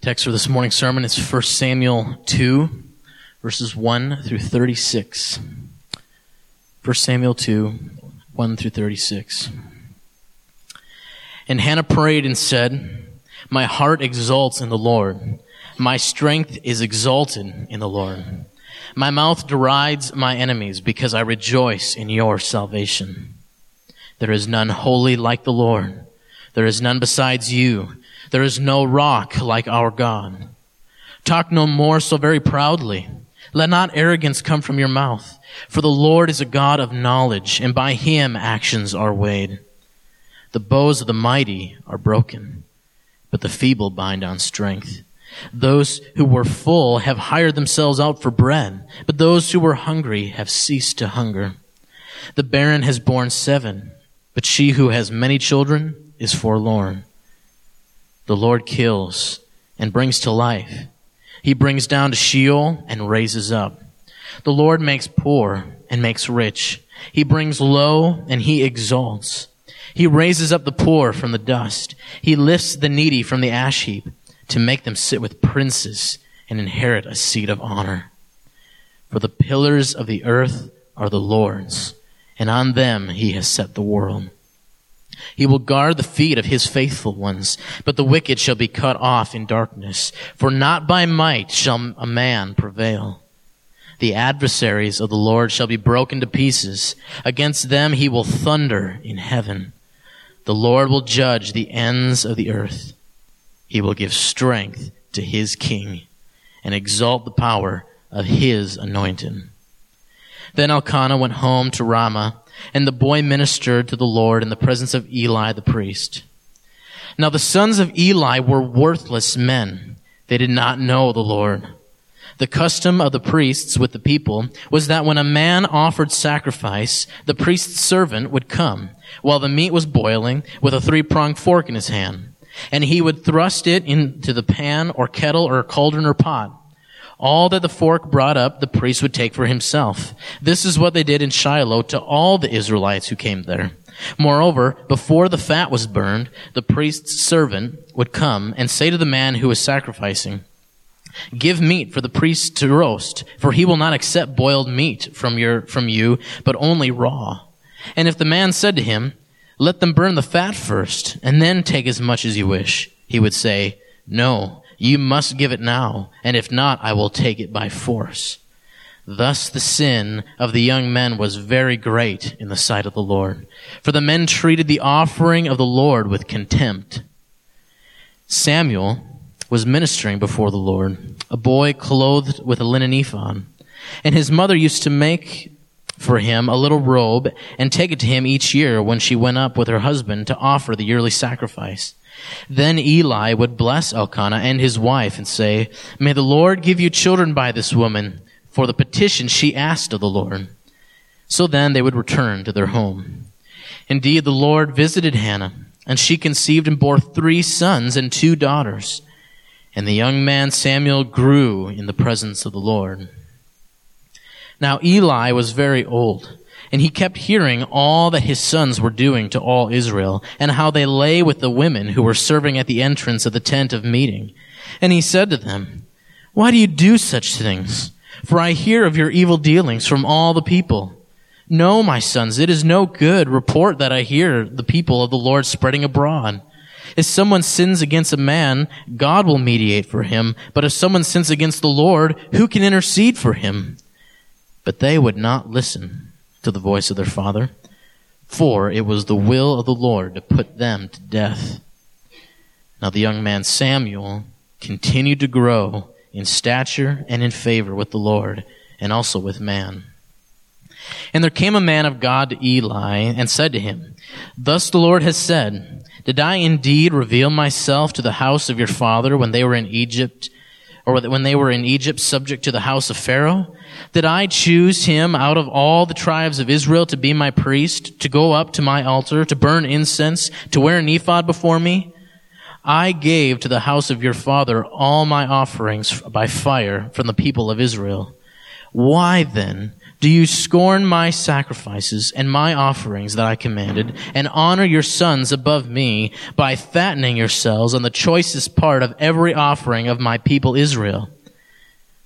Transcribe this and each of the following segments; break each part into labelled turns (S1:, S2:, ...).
S1: text for this morning's sermon is 1 Samuel 2, verses 1 through 36. 1 Samuel 2, 1 through 36. And Hannah prayed and said, My heart exults in the Lord. My strength is exalted in the Lord. My mouth derides my enemies because I rejoice in your salvation. There is none holy like the Lord. There is none besides you. There is no rock like our God. Talk no more so very proudly. Let not arrogance come from your mouth. For the Lord is a God of knowledge, and by him actions are weighed. The bows of the mighty are broken, but the feeble bind on strength. Those who were full have hired themselves out for bread, but those who were hungry have ceased to hunger. The barren has borne seven, but she who has many children is forlorn. The Lord kills and brings to life. He brings down to Sheol and raises up. The Lord makes poor and makes rich. He brings low and he exalts. He raises up the poor from the dust. He lifts the needy from the ash heap to make them sit with princes and inherit a seat of honor. For the pillars of the earth are the Lord's, and on them he has set the world. He will guard the feet of his faithful ones, but the wicked shall be cut off in darkness. For not by might shall a man prevail. The adversaries of the Lord shall be broken to pieces. Against them he will thunder in heaven. The Lord will judge the ends of the earth. He will give strength to his king and exalt the power of his anointed. Then Elkanah went home to Ramah and the boy ministered to the Lord in the presence of Eli the priest. Now the sons of Eli were worthless men. They did not know the Lord. The custom of the priests with the people was that when a man offered sacrifice, the priest's servant would come while the meat was boiling with a three-pronged fork in his hand. And he would thrust it into the pan or kettle or cauldron or pot. All that the fork brought up, the priest would take for himself. This is what they did in Shiloh to all the Israelites who came there. Moreover, before the fat was burned, the priest's servant would come and say to the man who was sacrificing, Give meat for the priest to roast, for he will not accept boiled meat from your, from you, but only raw. And if the man said to him, Let them burn the fat first, and then take as much as you wish, he would say, No, you must give it now, and if not, I will take it by force. Thus the sin of the young men was very great in the sight of the Lord. For the men treated the offering of the Lord with contempt. Samuel was ministering before the Lord, a boy clothed with a linen ephod. And his mother used to make for him a little robe and take it to him each year when she went up with her husband to offer the yearly sacrifice. Then Eli would bless Elkanah and his wife and say, May the Lord give you children by this woman for the petition she asked of the Lord. So then they would return to their home. Indeed, the Lord visited Hannah, and she conceived and bore three sons and two daughters. And the young man Samuel grew in the presence of the Lord. Now Eli was very old and he kept hearing all that his sons were doing to all Israel, and how they lay with the women who were serving at the entrance of the tent of meeting. And he said to them, Why do you do such things? For I hear of your evil dealings from all the people. No, my sons, it is no good report that I hear the people of the Lord spreading abroad. If someone sins against a man, God will mediate for him. But if someone sins against the Lord, who can intercede for him? But they would not listen to the voice of their father, for it was the will of the Lord to put them to death. Now the young man Samuel continued to grow in stature and in favor with the Lord and also with man. And there came a man of God to Eli and said to him, Thus the Lord has said, Did I indeed reveal myself to the house of your father when they were in Egypt, or when they were in Egypt subject to the house of Pharaoh? Did I choose him out of all the tribes of Israel to be my priest, to go up to my altar, to burn incense, to wear an ephod before me? I gave to the house of your father all my offerings by fire from the people of Israel. Why then Do you scorn my sacrifices and my offerings that I commanded, and honor your sons above me by fattening yourselves on the choicest part of every offering of my people Israel?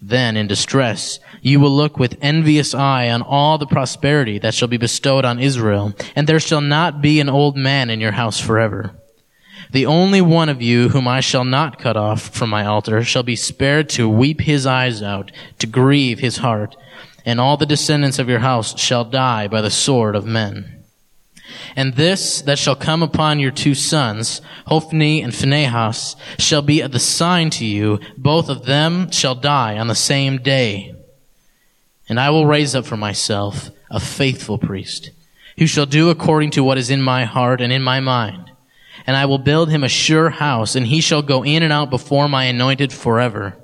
S1: Then, in distress, you will look with envious eye on all the prosperity that shall be bestowed on Israel, and there shall not be an old man in your house forever. The only one of you whom I shall not cut off from my altar shall be spared to weep his eyes out, to grieve his heart, and all the descendants of your house shall die by the sword of men. And this that shall come upon your two sons, Hophni and Phinehas, shall be the sign to you. Both of them shall die on the same day. And I will raise up for myself a faithful priest, who shall do according to what is in my heart and in my mind and I will build him a sure house, and he shall go in and out before my anointed forever.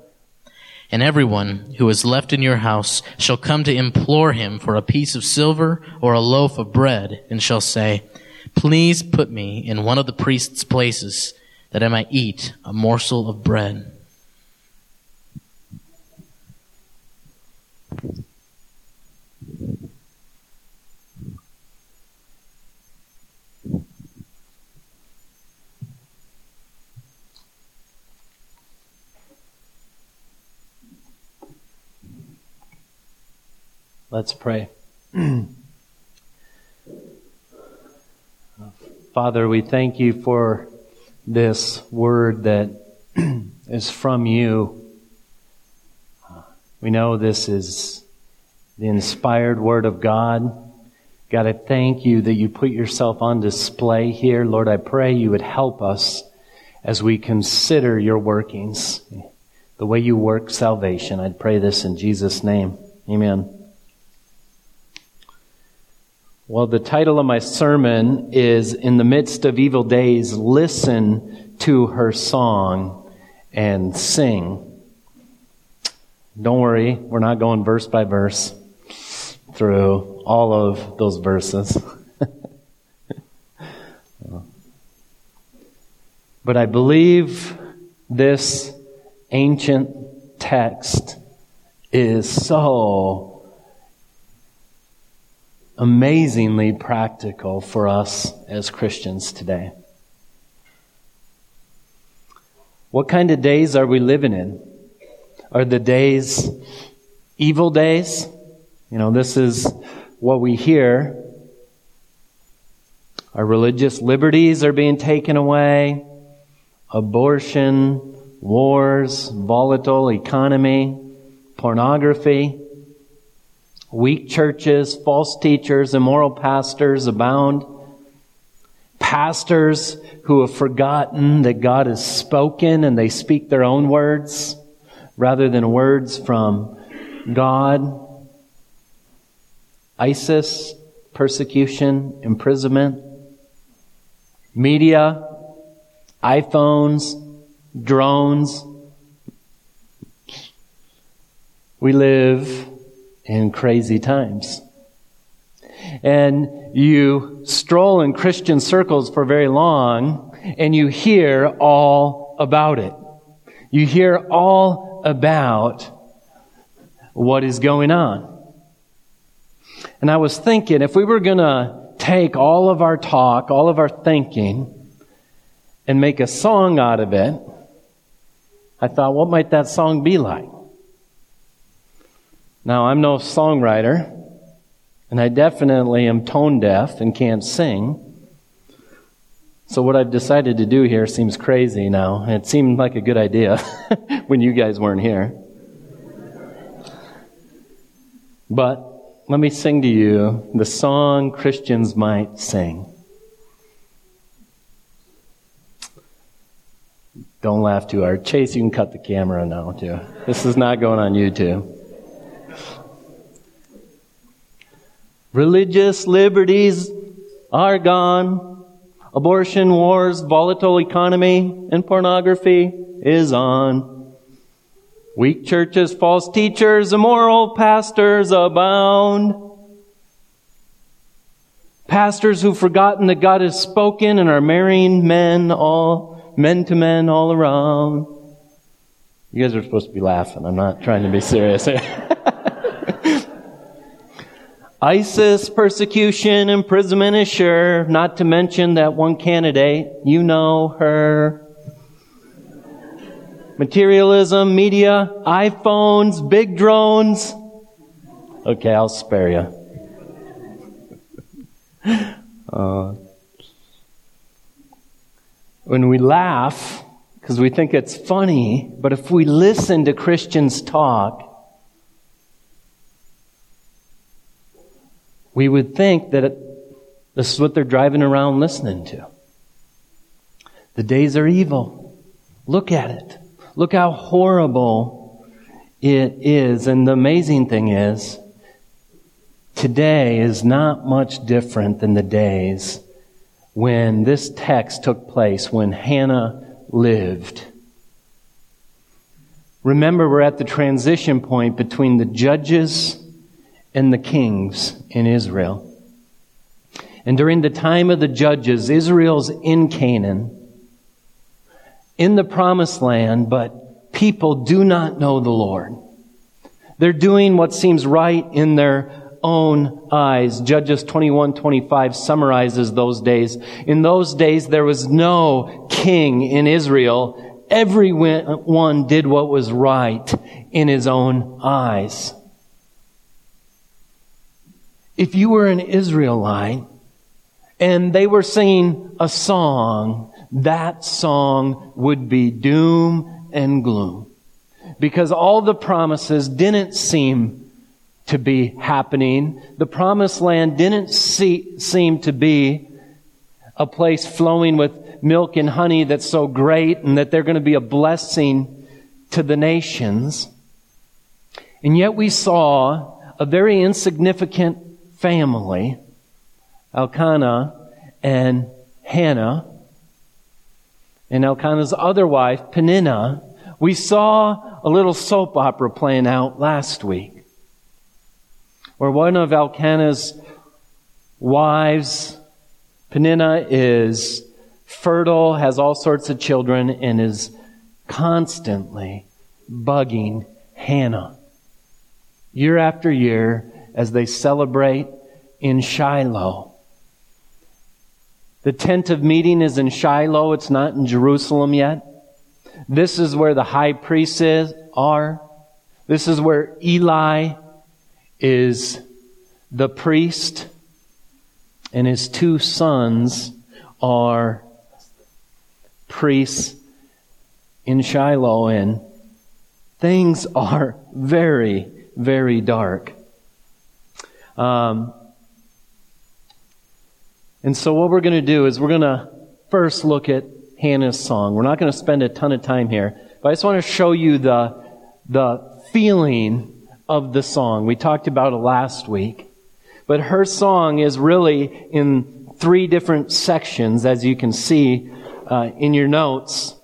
S1: And everyone who is left in your house shall come to implore him for a piece of silver or a loaf of bread, and shall say, Please put me in one of the priest's places, that I might eat a morsel of bread.
S2: Let's pray. Father, we thank you for this word that is from you. We know this is the inspired word of God. God, I thank you that you put yourself on display here. Lord, I pray you would help us as we consider your workings, the way you work salvation. I'd pray this in Jesus' name. Amen. Well, the title of my sermon is In the Midst of Evil Days, Listen to Her Song and Sing. Don't worry, we're not going verse by verse through all of those verses. but I believe this ancient text is so amazingly practical for us as Christians today. What kind of days are we living in? Are the days evil days? You know, this is what we hear. Our religious liberties are being taken away. Abortion, wars, volatile economy, pornography. Weak churches, false teachers, immoral pastors abound. Pastors who have forgotten that God has spoken and they speak their own words rather than words from God. ISIS, persecution, imprisonment. Media, iPhones, drones. We live in crazy times. And you stroll in Christian circles for very long and you hear all about it. You hear all about what is going on. And I was thinking if we were going to take all of our talk, all of our thinking, and make a song out of it, I thought, what might that song be like? Now, I'm no songwriter, and I definitely am tone deaf and can't sing. So, what I've decided to do here seems crazy now. It seemed like a good idea when you guys weren't here. But let me sing to you the song Christians might sing. Don't laugh too hard. Chase, you can cut the camera now, too. This is not going on YouTube. Religious liberties are gone. Abortion, wars, volatile economy, and pornography is on. Weak churches, false teachers, immoral pastors abound. Pastors who've forgotten that God has spoken and are marrying men all, men to men all around. You guys are supposed to be laughing. I'm not trying to be serious ISIS persecution, imprisonment is sure, not to mention that one candidate, you know her. Materialism, media, iPhones, big drones. Okay, I'll spare you. Uh, when we laugh, because we think it's funny, but if we listen to Christians talk, we would think that it, this is what they're driving around listening to. The days are evil. Look at it. Look how horrible it is. And the amazing thing is, today is not much different than the days when this text took place, when Hannah lived. Remember, we're at the transition point between the judges and the kings in Israel. And during the time of the judges, Israel's in Canaan, in the promised land, but people do not know the Lord. They're doing what seems right in their own eyes. Judges 21, 25 summarizes those days. In those days, there was no king in Israel. Everyone did what was right in his own eyes. If you were an Israelite and they were singing a song, that song would be doom and gloom. Because all the promises didn't seem to be happening. The promised land didn't see, seem to be a place flowing with milk and honey that's so great and that they're going to be a blessing to the nations. And yet we saw a very insignificant family, Elkanah and Hannah, and Elkanah's other wife, Peninnah, we saw a little soap opera playing out last week where one of Elkanah's wives, Peninnah, is fertile, has all sorts of children, and is constantly bugging Hannah. Year after year, as they celebrate in Shiloh. The tent of meeting is in Shiloh. It's not in Jerusalem yet. This is where the high priests is, are. This is where Eli is the priest and his two sons are priests in Shiloh and things are very, very dark. Um, and so what we're going to do is we're going to first look at Hannah's song. We're not going to spend a ton of time here, but I just want to show you the, the feeling of the song. We talked about it last week. But her song is really in three different sections, as you can see uh, in your notes.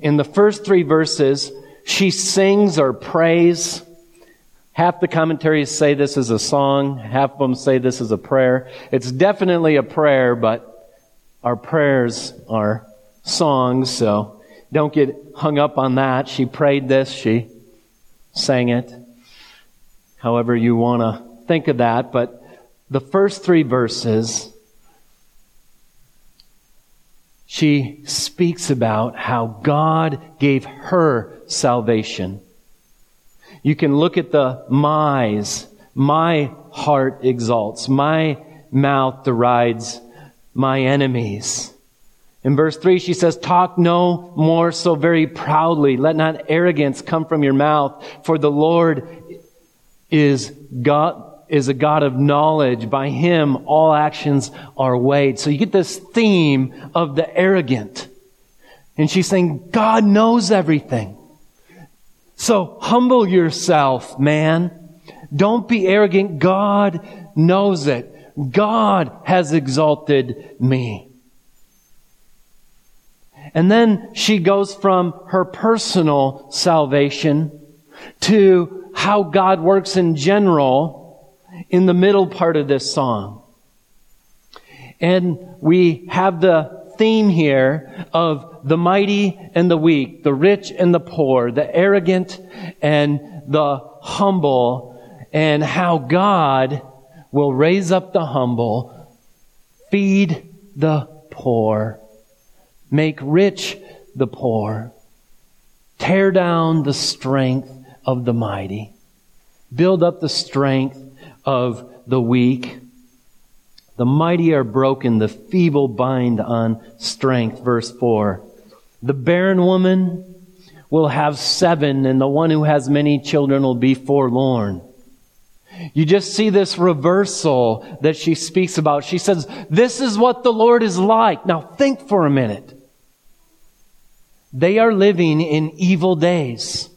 S2: In the first three verses, she sings or prays Half the commentaries say this is a song, half of them say this is a prayer. It's definitely a prayer, but our prayers are songs, so don't get hung up on that. She prayed this, she sang it. However you want to think of that, but the first three verses, she speaks about how God gave her salvation. You can look at the my's. My heart exalts. My mouth derides my enemies. In verse 3, she says, Talk no more so very proudly. Let not arrogance come from your mouth, for the Lord is God, is a God of knowledge. By him, all actions are weighed. So you get this theme of the arrogant. And she's saying, God knows everything. So humble yourself, man. Don't be arrogant. God knows it. God has exalted me. And then she goes from her personal salvation to how God works in general in the middle part of this song. And we have the theme here of the mighty and the weak, the rich and the poor, the arrogant and the humble, and how God will raise up the humble, feed the poor, make rich the poor, tear down the strength of the mighty, build up the strength of the weak. The mighty are broken, the feeble bind on strength. Verse 4. The barren woman will have seven, and the one who has many children will be forlorn. You just see this reversal that she speaks about. She says, This is what the Lord is like. Now think for a minute. They are living in evil days.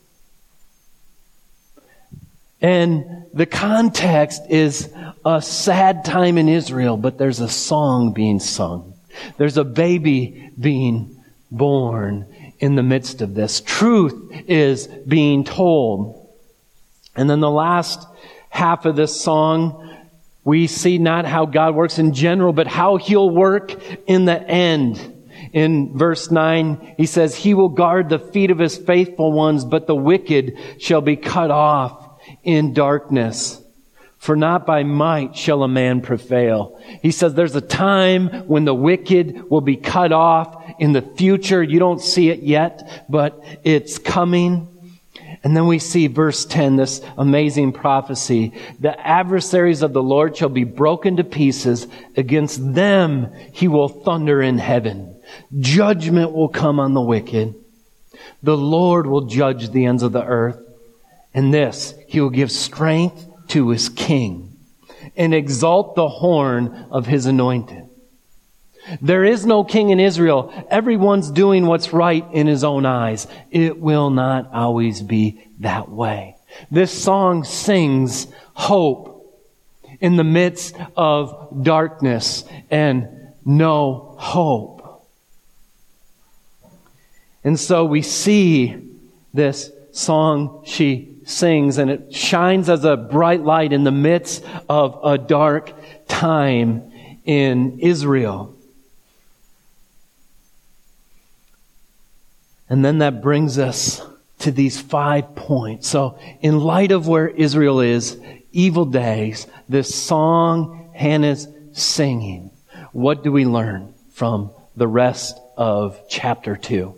S2: And the context is a sad time in Israel, but there's a song being sung. There's a baby being born in the midst of this. Truth is being told. And then the last half of this song, we see not how God works in general, but how He'll work in the end. In verse 9, he says, He will guard the feet of His faithful ones, but the wicked shall be cut off in darkness. For not by might shall a man prevail. He says there's a time when the wicked will be cut off in the future. You don't see it yet, but it's coming. And then we see verse 10, this amazing prophecy. The adversaries of the Lord shall be broken to pieces. Against them he will thunder in heaven. Judgment will come on the wicked. The Lord will judge the ends of the earth. And this, he will give strength to his king and exalt the horn of his anointed. There is no king in Israel. Everyone's doing what's right in his own eyes. It will not always be that way. This song sings hope in the midst of darkness and no hope. And so we see this song she sings and it shines as a bright light in the midst of a dark time in Israel. And then that brings us to these five points. So, in light of where Israel is, evil days, this song Hannah's singing, what do we learn from the rest of chapter 2?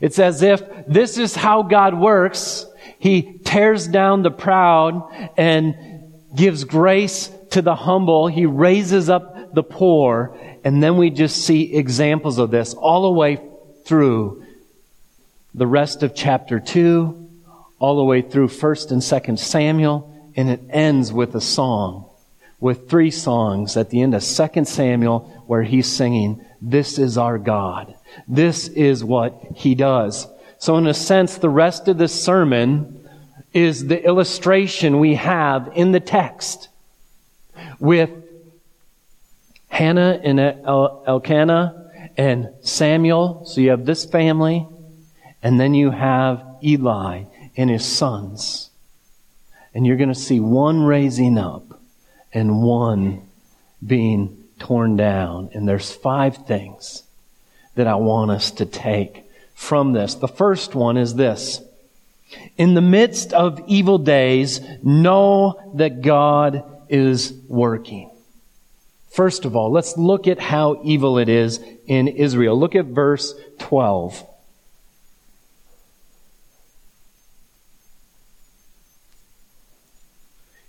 S2: It's as if this is how God works. He tears down the proud and gives grace to the humble. He raises up the poor. And then we just see examples of this all the way through the rest of chapter 2, all the way through 1st and 2nd Samuel, and it ends with a song, with three songs at the end of 2nd Samuel where he's singing, This is our God. This is what he does. So in a sense, the rest of this sermon is the illustration we have in the text with Hannah and Elkanah and Samuel. So you have this family. And then you have Eli and his sons. And you're going to see one raising up and one being torn down. And there's five things that I want us to take from this. The first one is this. In the midst of evil days, know that God is working. First of all, let's look at how evil it is in Israel. Look at verse 12.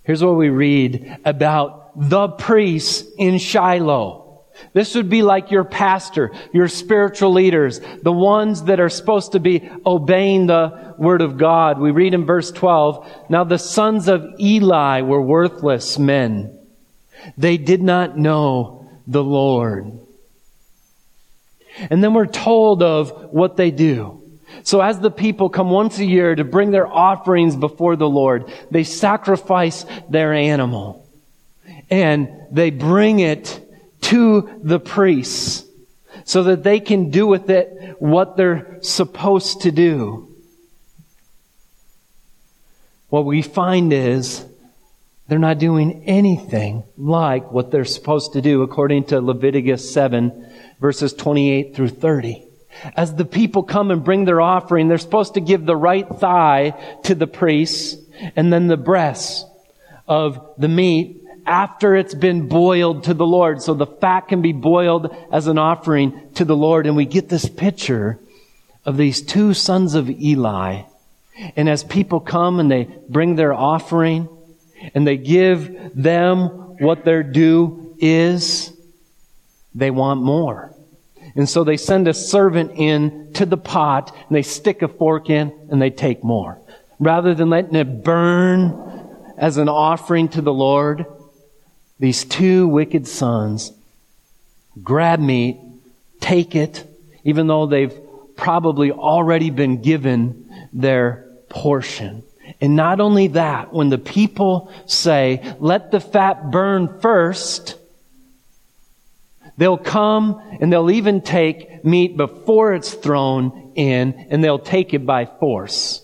S2: Here's what we read about the priests in Shiloh. This would be like your pastor, your spiritual leaders, the ones that are supposed to be obeying the word of God. We read in verse 12, Now the sons of Eli were worthless men. They did not know the Lord. And then we're told of what they do. So as the people come once a year to bring their offerings before the Lord, they sacrifice their animal. and they bring it to the priests so that they can do with it what they're supposed to do. What we find is they're not doing anything like what they're supposed to do according to Leviticus 7 verses 28 through 30. As the people come and bring their offering, they're supposed to give the right thigh to the priests and then the breasts of the meat after it's been boiled to the Lord. So the fat can be boiled as an offering to the Lord. And we get this picture of these two sons of Eli. And as people come and they bring their offering and they give them what their due is, they want more. And so they send a servant in to the pot and they stick a fork in and they take more. Rather than letting it burn as an offering to the Lord, these two wicked sons grab meat, take it, even though they've probably already been given their portion. And not only that, when the people say, let the fat burn first, they'll come and they'll even take meat before it's thrown in and they'll take it by force.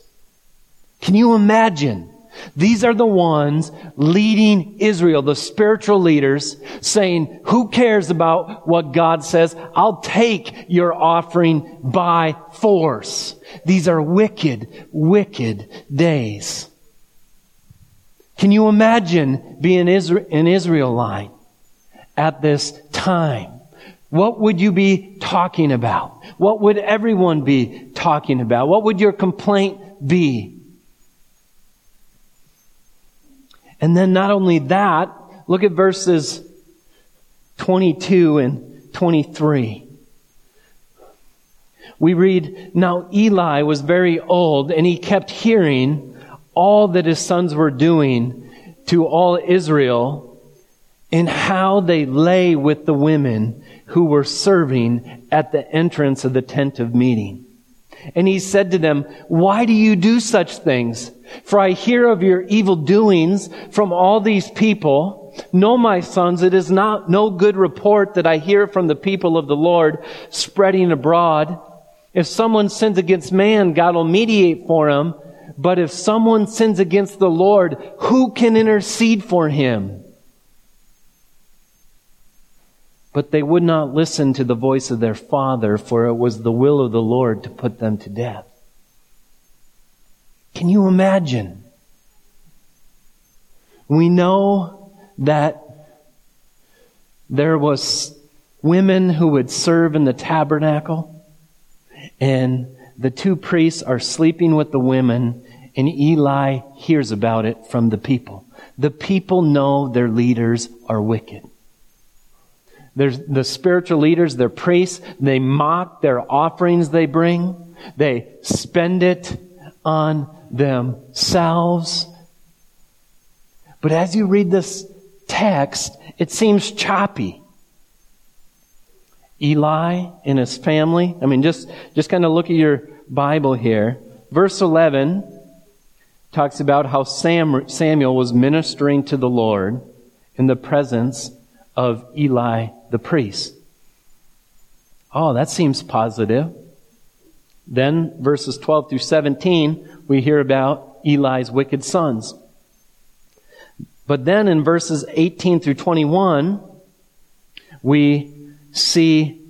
S2: Can you imagine? These are the ones leading Israel, the spiritual leaders, saying, who cares about what God says? I'll take your offering by force. These are wicked, wicked days. Can you imagine being an Israelite at this time? What would you be talking about? What would everyone be talking about? What would your complaint be? And then not only that, look at verses 22 and 23. We read, Now Eli was very old, and he kept hearing all that his sons were doing to all Israel, and how they lay with the women who were serving at the entrance of the tent of meeting. And he said to them, Why do you do such things? For I hear of your evil doings from all these people. No, my sons, it is not no good report that I hear from the people of the Lord spreading abroad. If someone sins against man, God will mediate for him. But if someone sins against the Lord, who can intercede for him? But they would not listen to the voice of their father, for it was the will of the Lord to put them to death. Can you imagine? We know that there was women who would serve in the tabernacle and the two priests are sleeping with the women and Eli hears about it from the people. The people know their leaders are wicked. There's the spiritual leaders, their priests, they mock their offerings they bring. They spend it on themselves. But as you read this text, it seems choppy. Eli and his family. I mean, just, just kind of look at your Bible here. Verse 11 talks about how Sam, Samuel was ministering to the Lord in the presence of Eli the priest. Oh, that seems positive. Then verses 12 through 17, we hear about Eli's wicked sons. But then in verses 18 through 21, we see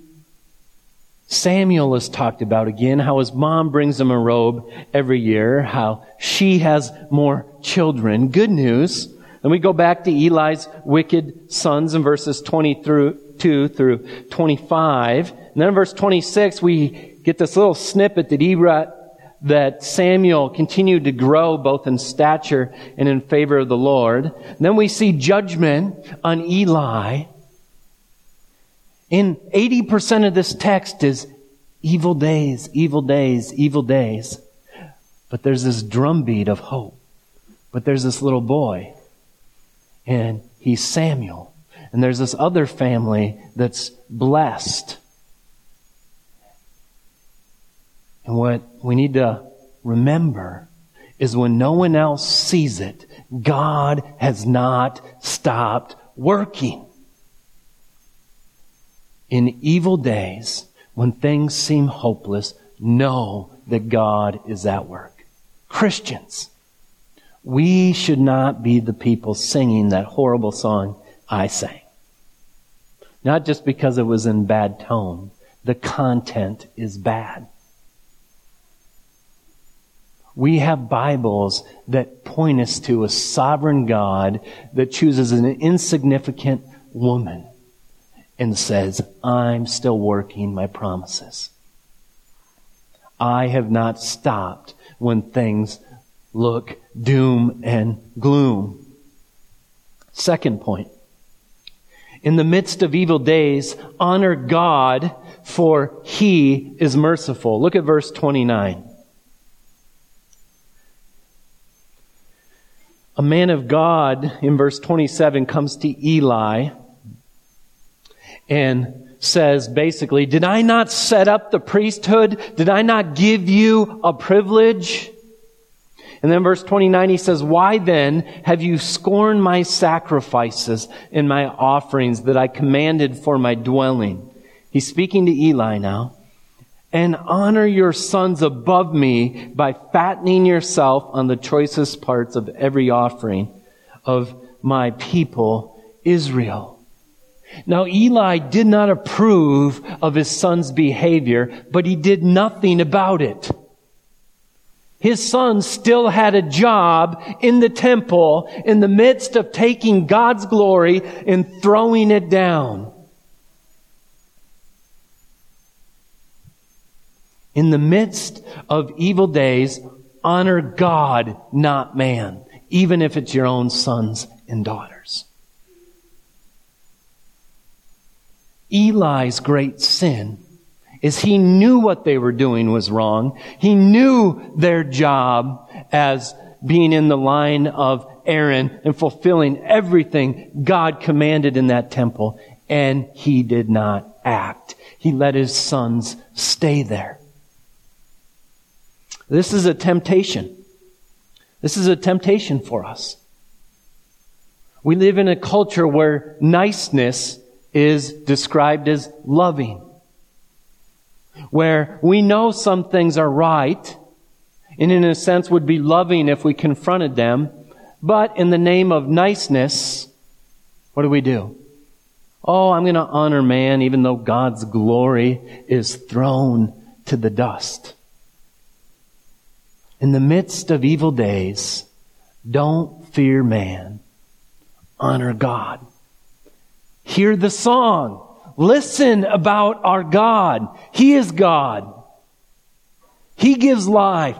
S2: Samuel is talked about again, how his mom brings him a robe every year, how she has more children. Good news. And we go back to Eli's wicked sons in verses 20 through 2 through 25. And then in verse 26, we get this little snippet that Ebra, that Samuel continued to grow both in stature and in favor of the Lord. And then we see judgment on Eli. In 80% of this text is evil days, evil days, evil days. But there's this drumbeat of hope. But there's this little boy, and he's Samuel. And there's this other family that's blessed And what we need to remember is when no one else sees it, God has not stopped working. In evil days, when things seem hopeless, know that God is at work. Christians, we should not be the people singing that horrible song I sang. Not just because it was in bad tone. The content is bad. We have Bibles that point us to a sovereign God that chooses an insignificant woman and says, I'm still working my promises. I have not stopped when things look doom and gloom. Second point. In the midst of evil days, honor God for he is merciful. Look at verse 29. A man of God in verse 27 comes to Eli and says basically, Did I not set up the priesthood? Did I not give you a privilege? And then verse 29, he says, Why then have you scorned my sacrifices and my offerings that I commanded for my dwelling? He's speaking to Eli now. And honor your sons above me by fattening yourself on the choicest parts of every offering of my people, Israel. Now Eli did not approve of his son's behavior, but he did nothing about it. His son still had a job in the temple in the midst of taking God's glory and throwing it down. In the midst of evil days, honor God, not man, even if it's your own sons and daughters. Eli's great sin is he knew what they were doing was wrong. He knew their job as being in the line of Aaron and fulfilling everything God commanded in that temple. And he did not act. He let his sons stay there. This is a temptation. This is a temptation for us. We live in a culture where niceness is described as loving. Where we know some things are right, and in a sense would be loving if we confronted them, but in the name of niceness, what do we do? Oh, I'm going to honor man even though God's glory is thrown to the dust. In the midst of evil days, don't fear man. Honor God. Hear the song. Listen about our God. He is God. He gives life.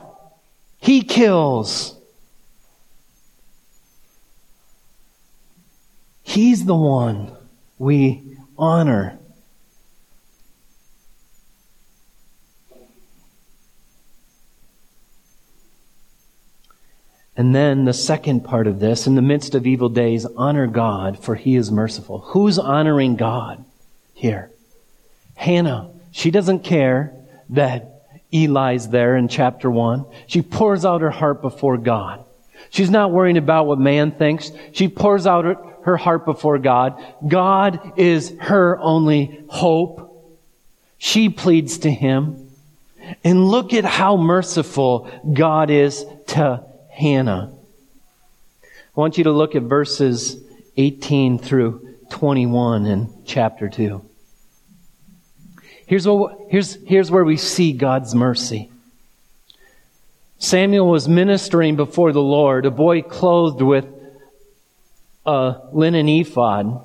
S2: He kills. He's the one we honor. And then the second part of this, in the midst of evil days, honor God, for he is merciful. Who's honoring God here? Hannah. She doesn't care that Eli's there in chapter one. She pours out her heart before God. She's not worrying about what man thinks. She pours out her heart before God. God is her only hope. She pleads to him. And look at how merciful God is to Hannah. I want you to look at verses 18 through 21 in chapter 2. Here's, what, here's, here's where we see God's mercy. Samuel was ministering before the Lord, a boy clothed with a linen ephod.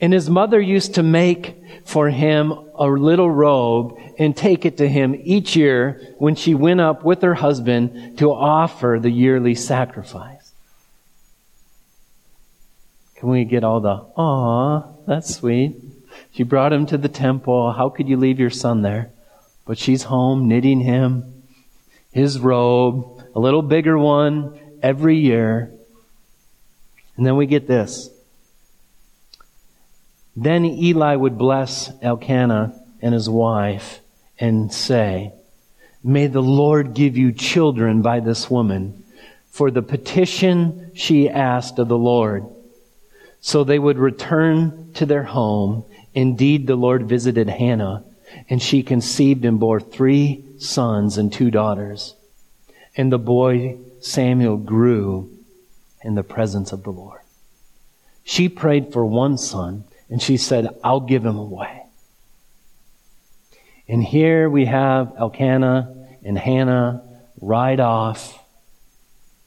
S2: And his mother used to make for him a little robe and take it to him each year when she went up with her husband to offer the yearly sacrifice. Can we get all the, aw, that's sweet. She brought him to the temple. How could you leave your son there? But she's home knitting him his robe, a little bigger one every year. And then we get this. Then Eli would bless Elkanah and his wife and say, May the Lord give you children by this woman for the petition she asked of the Lord. so they would return to their home. Indeed, the Lord visited Hannah, and she conceived and bore three sons and two daughters. And the boy Samuel grew in the presence of the Lord. She prayed for one son, and she said, I'll give him away. And here we have Elkanah and Hannah ride off,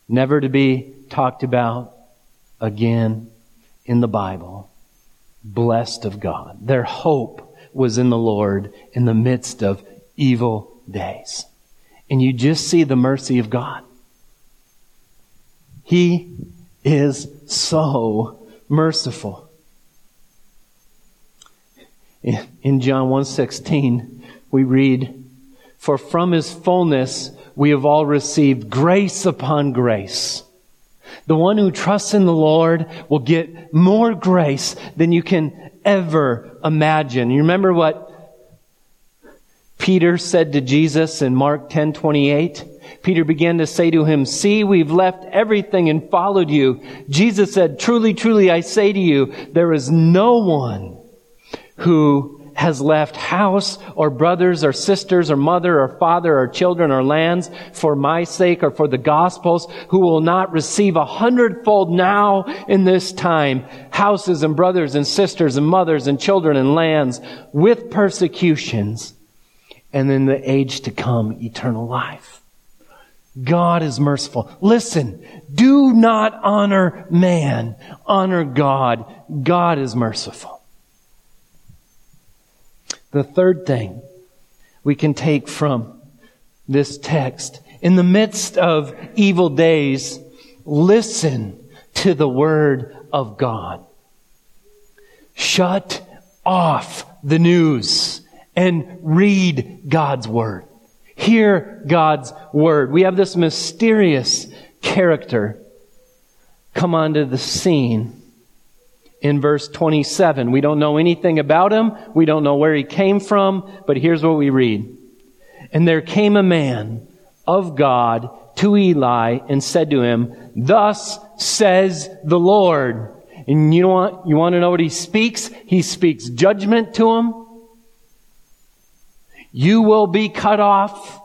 S2: never to be talked about again in the Bible, blessed of God. Their hope was in the Lord in the midst of evil days. And you just see the mercy of God. He is so merciful. In John 1:16 we read for from his fullness we have all received grace upon grace. The one who trusts in the Lord will get more grace than you can ever imagine. You remember what Peter said to Jesus in Mark 10:28? Peter began to say to him, "See, we've left everything and followed you." Jesus said, "Truly, truly I say to you, there is no one who has left house or brothers or sisters or mother or father or children or lands for my sake or for the gospel's who will not receive a hundredfold now in this time houses and brothers and sisters and mothers and children and lands with persecutions and in the age to come eternal life. God is merciful. Listen, do not honor man, honor God. God is merciful. The third thing we can take from this text in the midst of evil days, listen to the word of God. Shut off the news and read God's word. Hear God's word. We have this mysterious character come onto the scene in verse 27. We don't know anything about him. We don't know where he came from, but here's what we read. And there came a man of God to Eli and said to him, Thus says the Lord. And you want, you want to know what he speaks? He speaks judgment to him. You will be cut off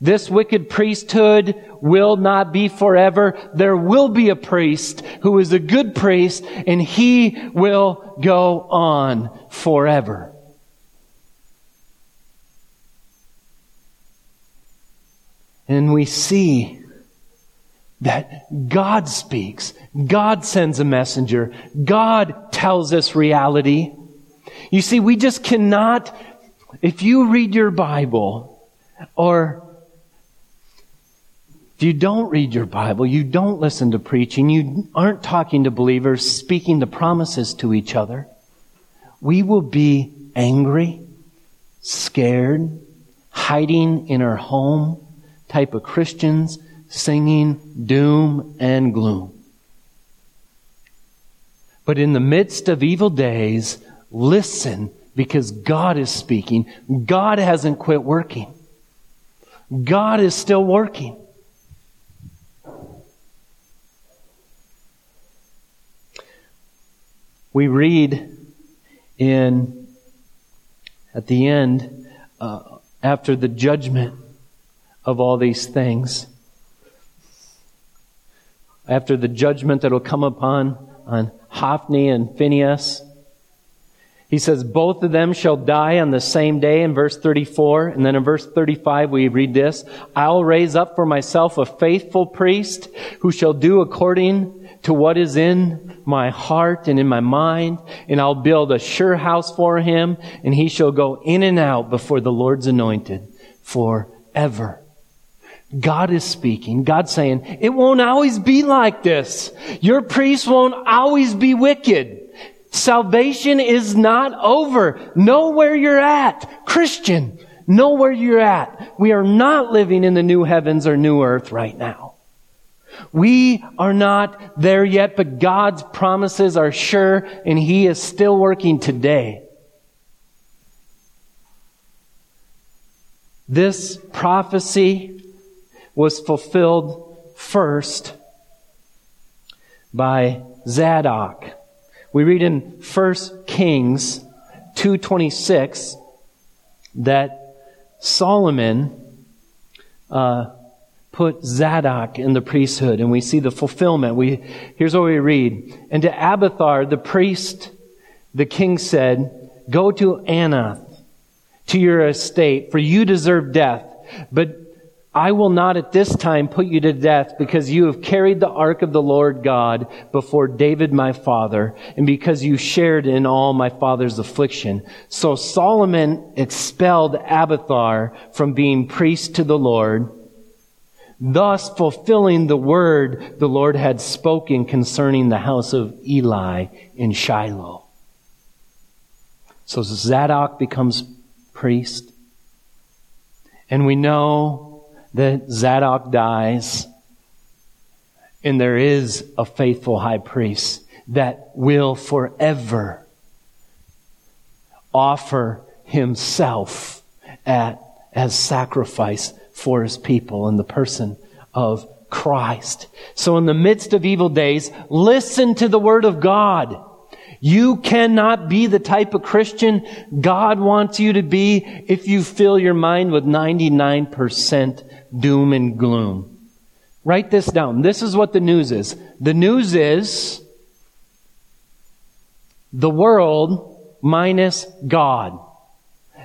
S2: this wicked priesthood will not be forever. There will be a priest who is a good priest and he will go on forever. And we see that God speaks. God sends a messenger. God tells us reality. You see, we just cannot, if you read your Bible or if you don't read your Bible, you don't listen to preaching, you aren't talking to believers, speaking the promises to each other, we will be angry, scared, hiding in our home type of Christians, singing doom and gloom. But in the midst of evil days, listen because God is speaking. God hasn't quit working. God is still working. We read in at the end uh, after the judgment of all these things after the judgment that will come upon on Hophni and Phinehas he says, both of them shall die on the same day in verse 34. And then in verse 35, we read this, I'll raise up for myself a faithful priest who shall do according to what is in my heart and in my mind. And I'll build a sure house for him and he shall go in and out before the Lord's anointed forever. God is speaking. God's saying, it won't always be like this. Your priest won't always be wicked. Salvation is not over. Know where you're at. Christian, know where you're at. We are not living in the new heavens or new earth right now. We are not there yet, but God's promises are sure and He is still working today. This prophecy was fulfilled first by Zadok We read in 1 Kings 2.26 that Solomon uh, put Zadok in the priesthood, and we see the fulfillment. We, here's what we read. And to Abiathar, the priest, the king said, Go to Anathoth, to your estate, for you deserve death. But I will not at this time put you to death because you have carried the ark of the Lord God before David my father and because you shared in all my father's affliction. So Solomon expelled Abiathar from being priest to the Lord, thus fulfilling the word the Lord had spoken concerning the house of Eli in Shiloh. So Zadok becomes priest. And we know that Zadok dies, and there is a faithful high priest that will forever offer himself at, as sacrifice for his people in the person of Christ. So in the midst of evil days, listen to the word of God. You cannot be the type of Christian God wants you to be if you fill your mind with 99% doom and gloom. Write this down. This is what the news is. The news is the world minus God.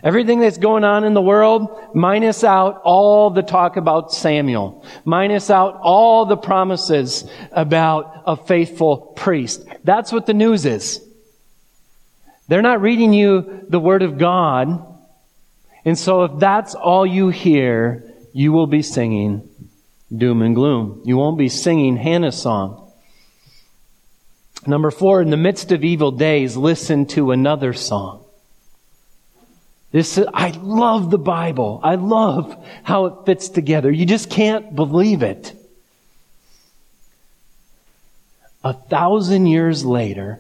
S2: Everything that's going on in the world, minus out all the talk about Samuel, minus out all the promises about a faithful priest. That's what the news is. They're not reading you the Word of God. And so if that's all you hear, you will be singing doom and gloom. You won't be singing Hannah's song. Number four, in the midst of evil days, listen to another song. This, I love the Bible. I love how it fits together. You just can't believe it. A thousand years later,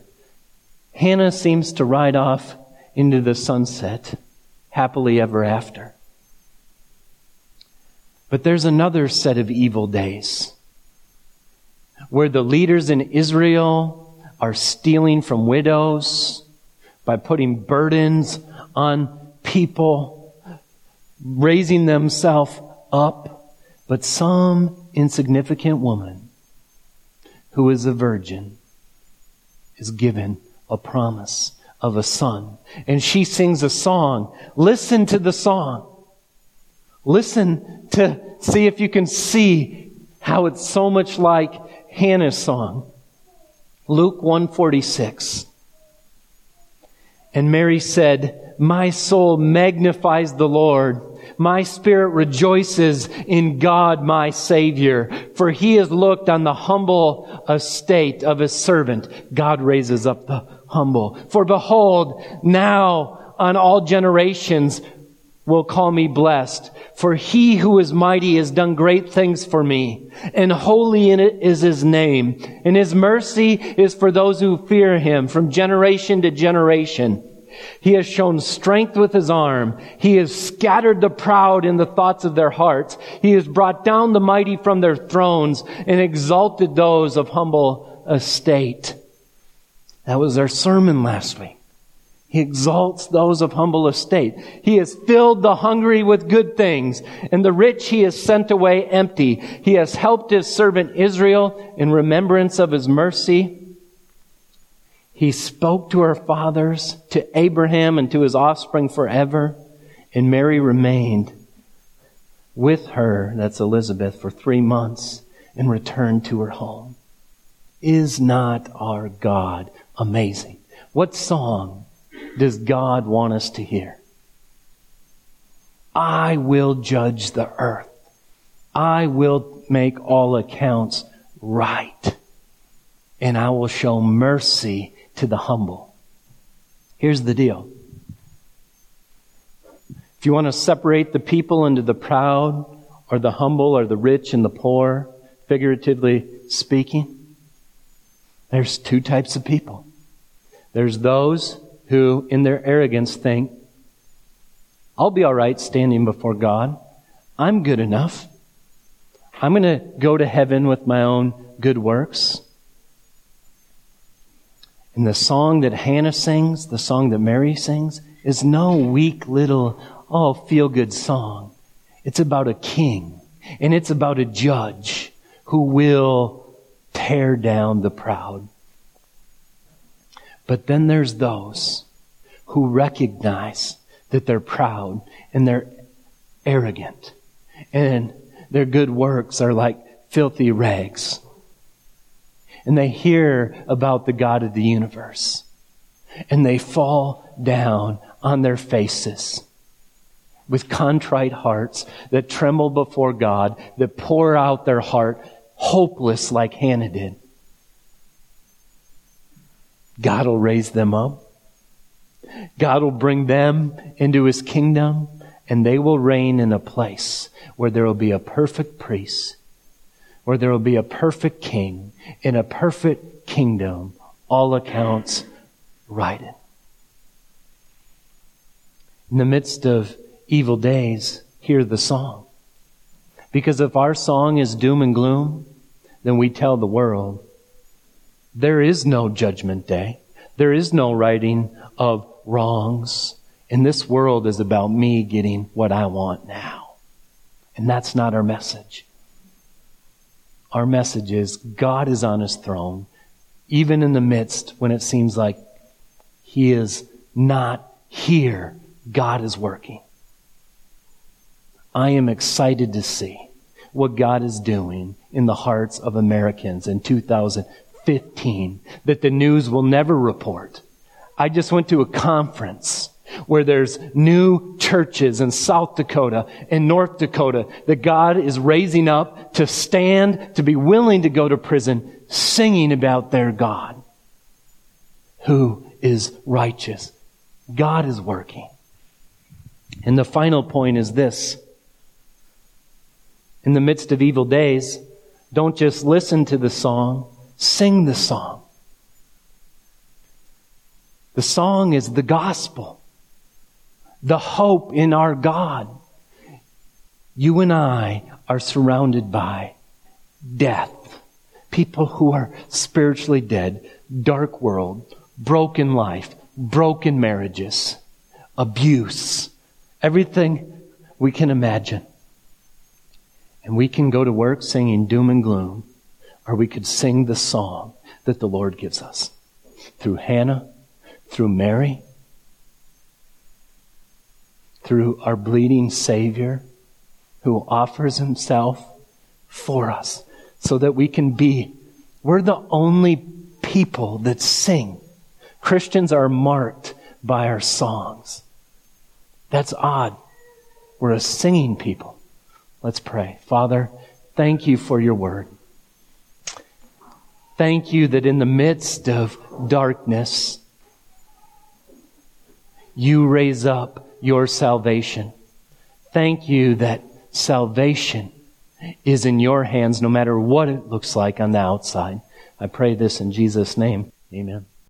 S2: Hannah seems to ride off into the sunset happily ever after. But there's another set of evil days where the leaders in Israel are stealing from widows by putting burdens on people, raising themselves up. But some insignificant woman who is a virgin is given a promise of a son. And she sings a song. Listen to the song. Listen to see if you can see how it's so much like Hannah's song. Luke 146. And Mary said, My soul magnifies the Lord. My spirit rejoices in God my Savior, for he has looked on the humble estate of his servant. God raises up the humble. For behold, now on all generations will call me blessed. For he who is mighty has done great things for me, and holy in it is his name. And his mercy is for those who fear him from generation to generation. He has shown strength with his arm. He has scattered the proud in the thoughts of their hearts. He has brought down the mighty from their thrones and exalted those of humble estate. That was our sermon last week. He exalts those of humble estate. He has filled the hungry with good things, and the rich he has sent away empty. He has helped his servant Israel in remembrance of his mercy. He spoke to our fathers, to Abraham, and to his offspring forever. And Mary remained with her, that's Elizabeth, for three months and returned to her home. Is not our God amazing? What song does God want us to hear? I will judge the earth. I will make all accounts right. And I will show mercy to the humble. Here's the deal. If you want to separate the people into the proud or the humble or the rich and the poor, figuratively speaking, there's two types of people. There's those who, in their arrogance, think, I'll be all right standing before God. I'm good enough. I'm going to go to heaven with my own good works. And the song that Hannah sings, the song that Mary sings, is no weak little, oh, feel good song. It's about a king and it's about a judge who will tear down the proud. But then there's those who recognize that they're proud and they're arrogant and their good works are like filthy rags. And they hear about the God of the universe and they fall down on their faces with contrite hearts that tremble before God, that pour out their heart hopeless like Hannah did. God will raise them up. God will bring them into his kingdom and they will reign in a place where there will be a perfect priest, where there will be a perfect king in a perfect kingdom, all accounts righted. In the midst of evil days, hear the song. Because if our song is doom and gloom, then we tell the world there is no judgment day. There is no righting of wrongs. And this world is about me getting what I want now. And that's not our message. Our message is God is on his throne, even in the midst when it seems like he is not here. God is working. I am excited to see what God is doing in the hearts of Americans in 2015 that the news will never report. I just went to a conference where there's new churches in South Dakota and North Dakota that God is raising up to stand, to be willing to go to prison, singing about their God who is righteous. God is working. And the final point is this. In the midst of evil days, don't just listen to the song, sing the song. The song is the gospel, the hope in our God. You and I are surrounded by death, people who are spiritually dead, dark world, broken life, broken marriages, abuse, everything we can imagine. And we can go to work singing doom and gloom, or we could sing the song that the Lord gives us through Hannah, through Mary, through our bleeding Savior who offers himself for us so that we can be, we're the only people that sing. Christians are marked by our songs. That's odd. We're a singing people. Let's pray. Father, thank you for your word. Thank you that in the midst of darkness, you raise up your salvation. Thank you that salvation is in your hands no matter what it looks like on the outside. I pray this in Jesus' name. Amen.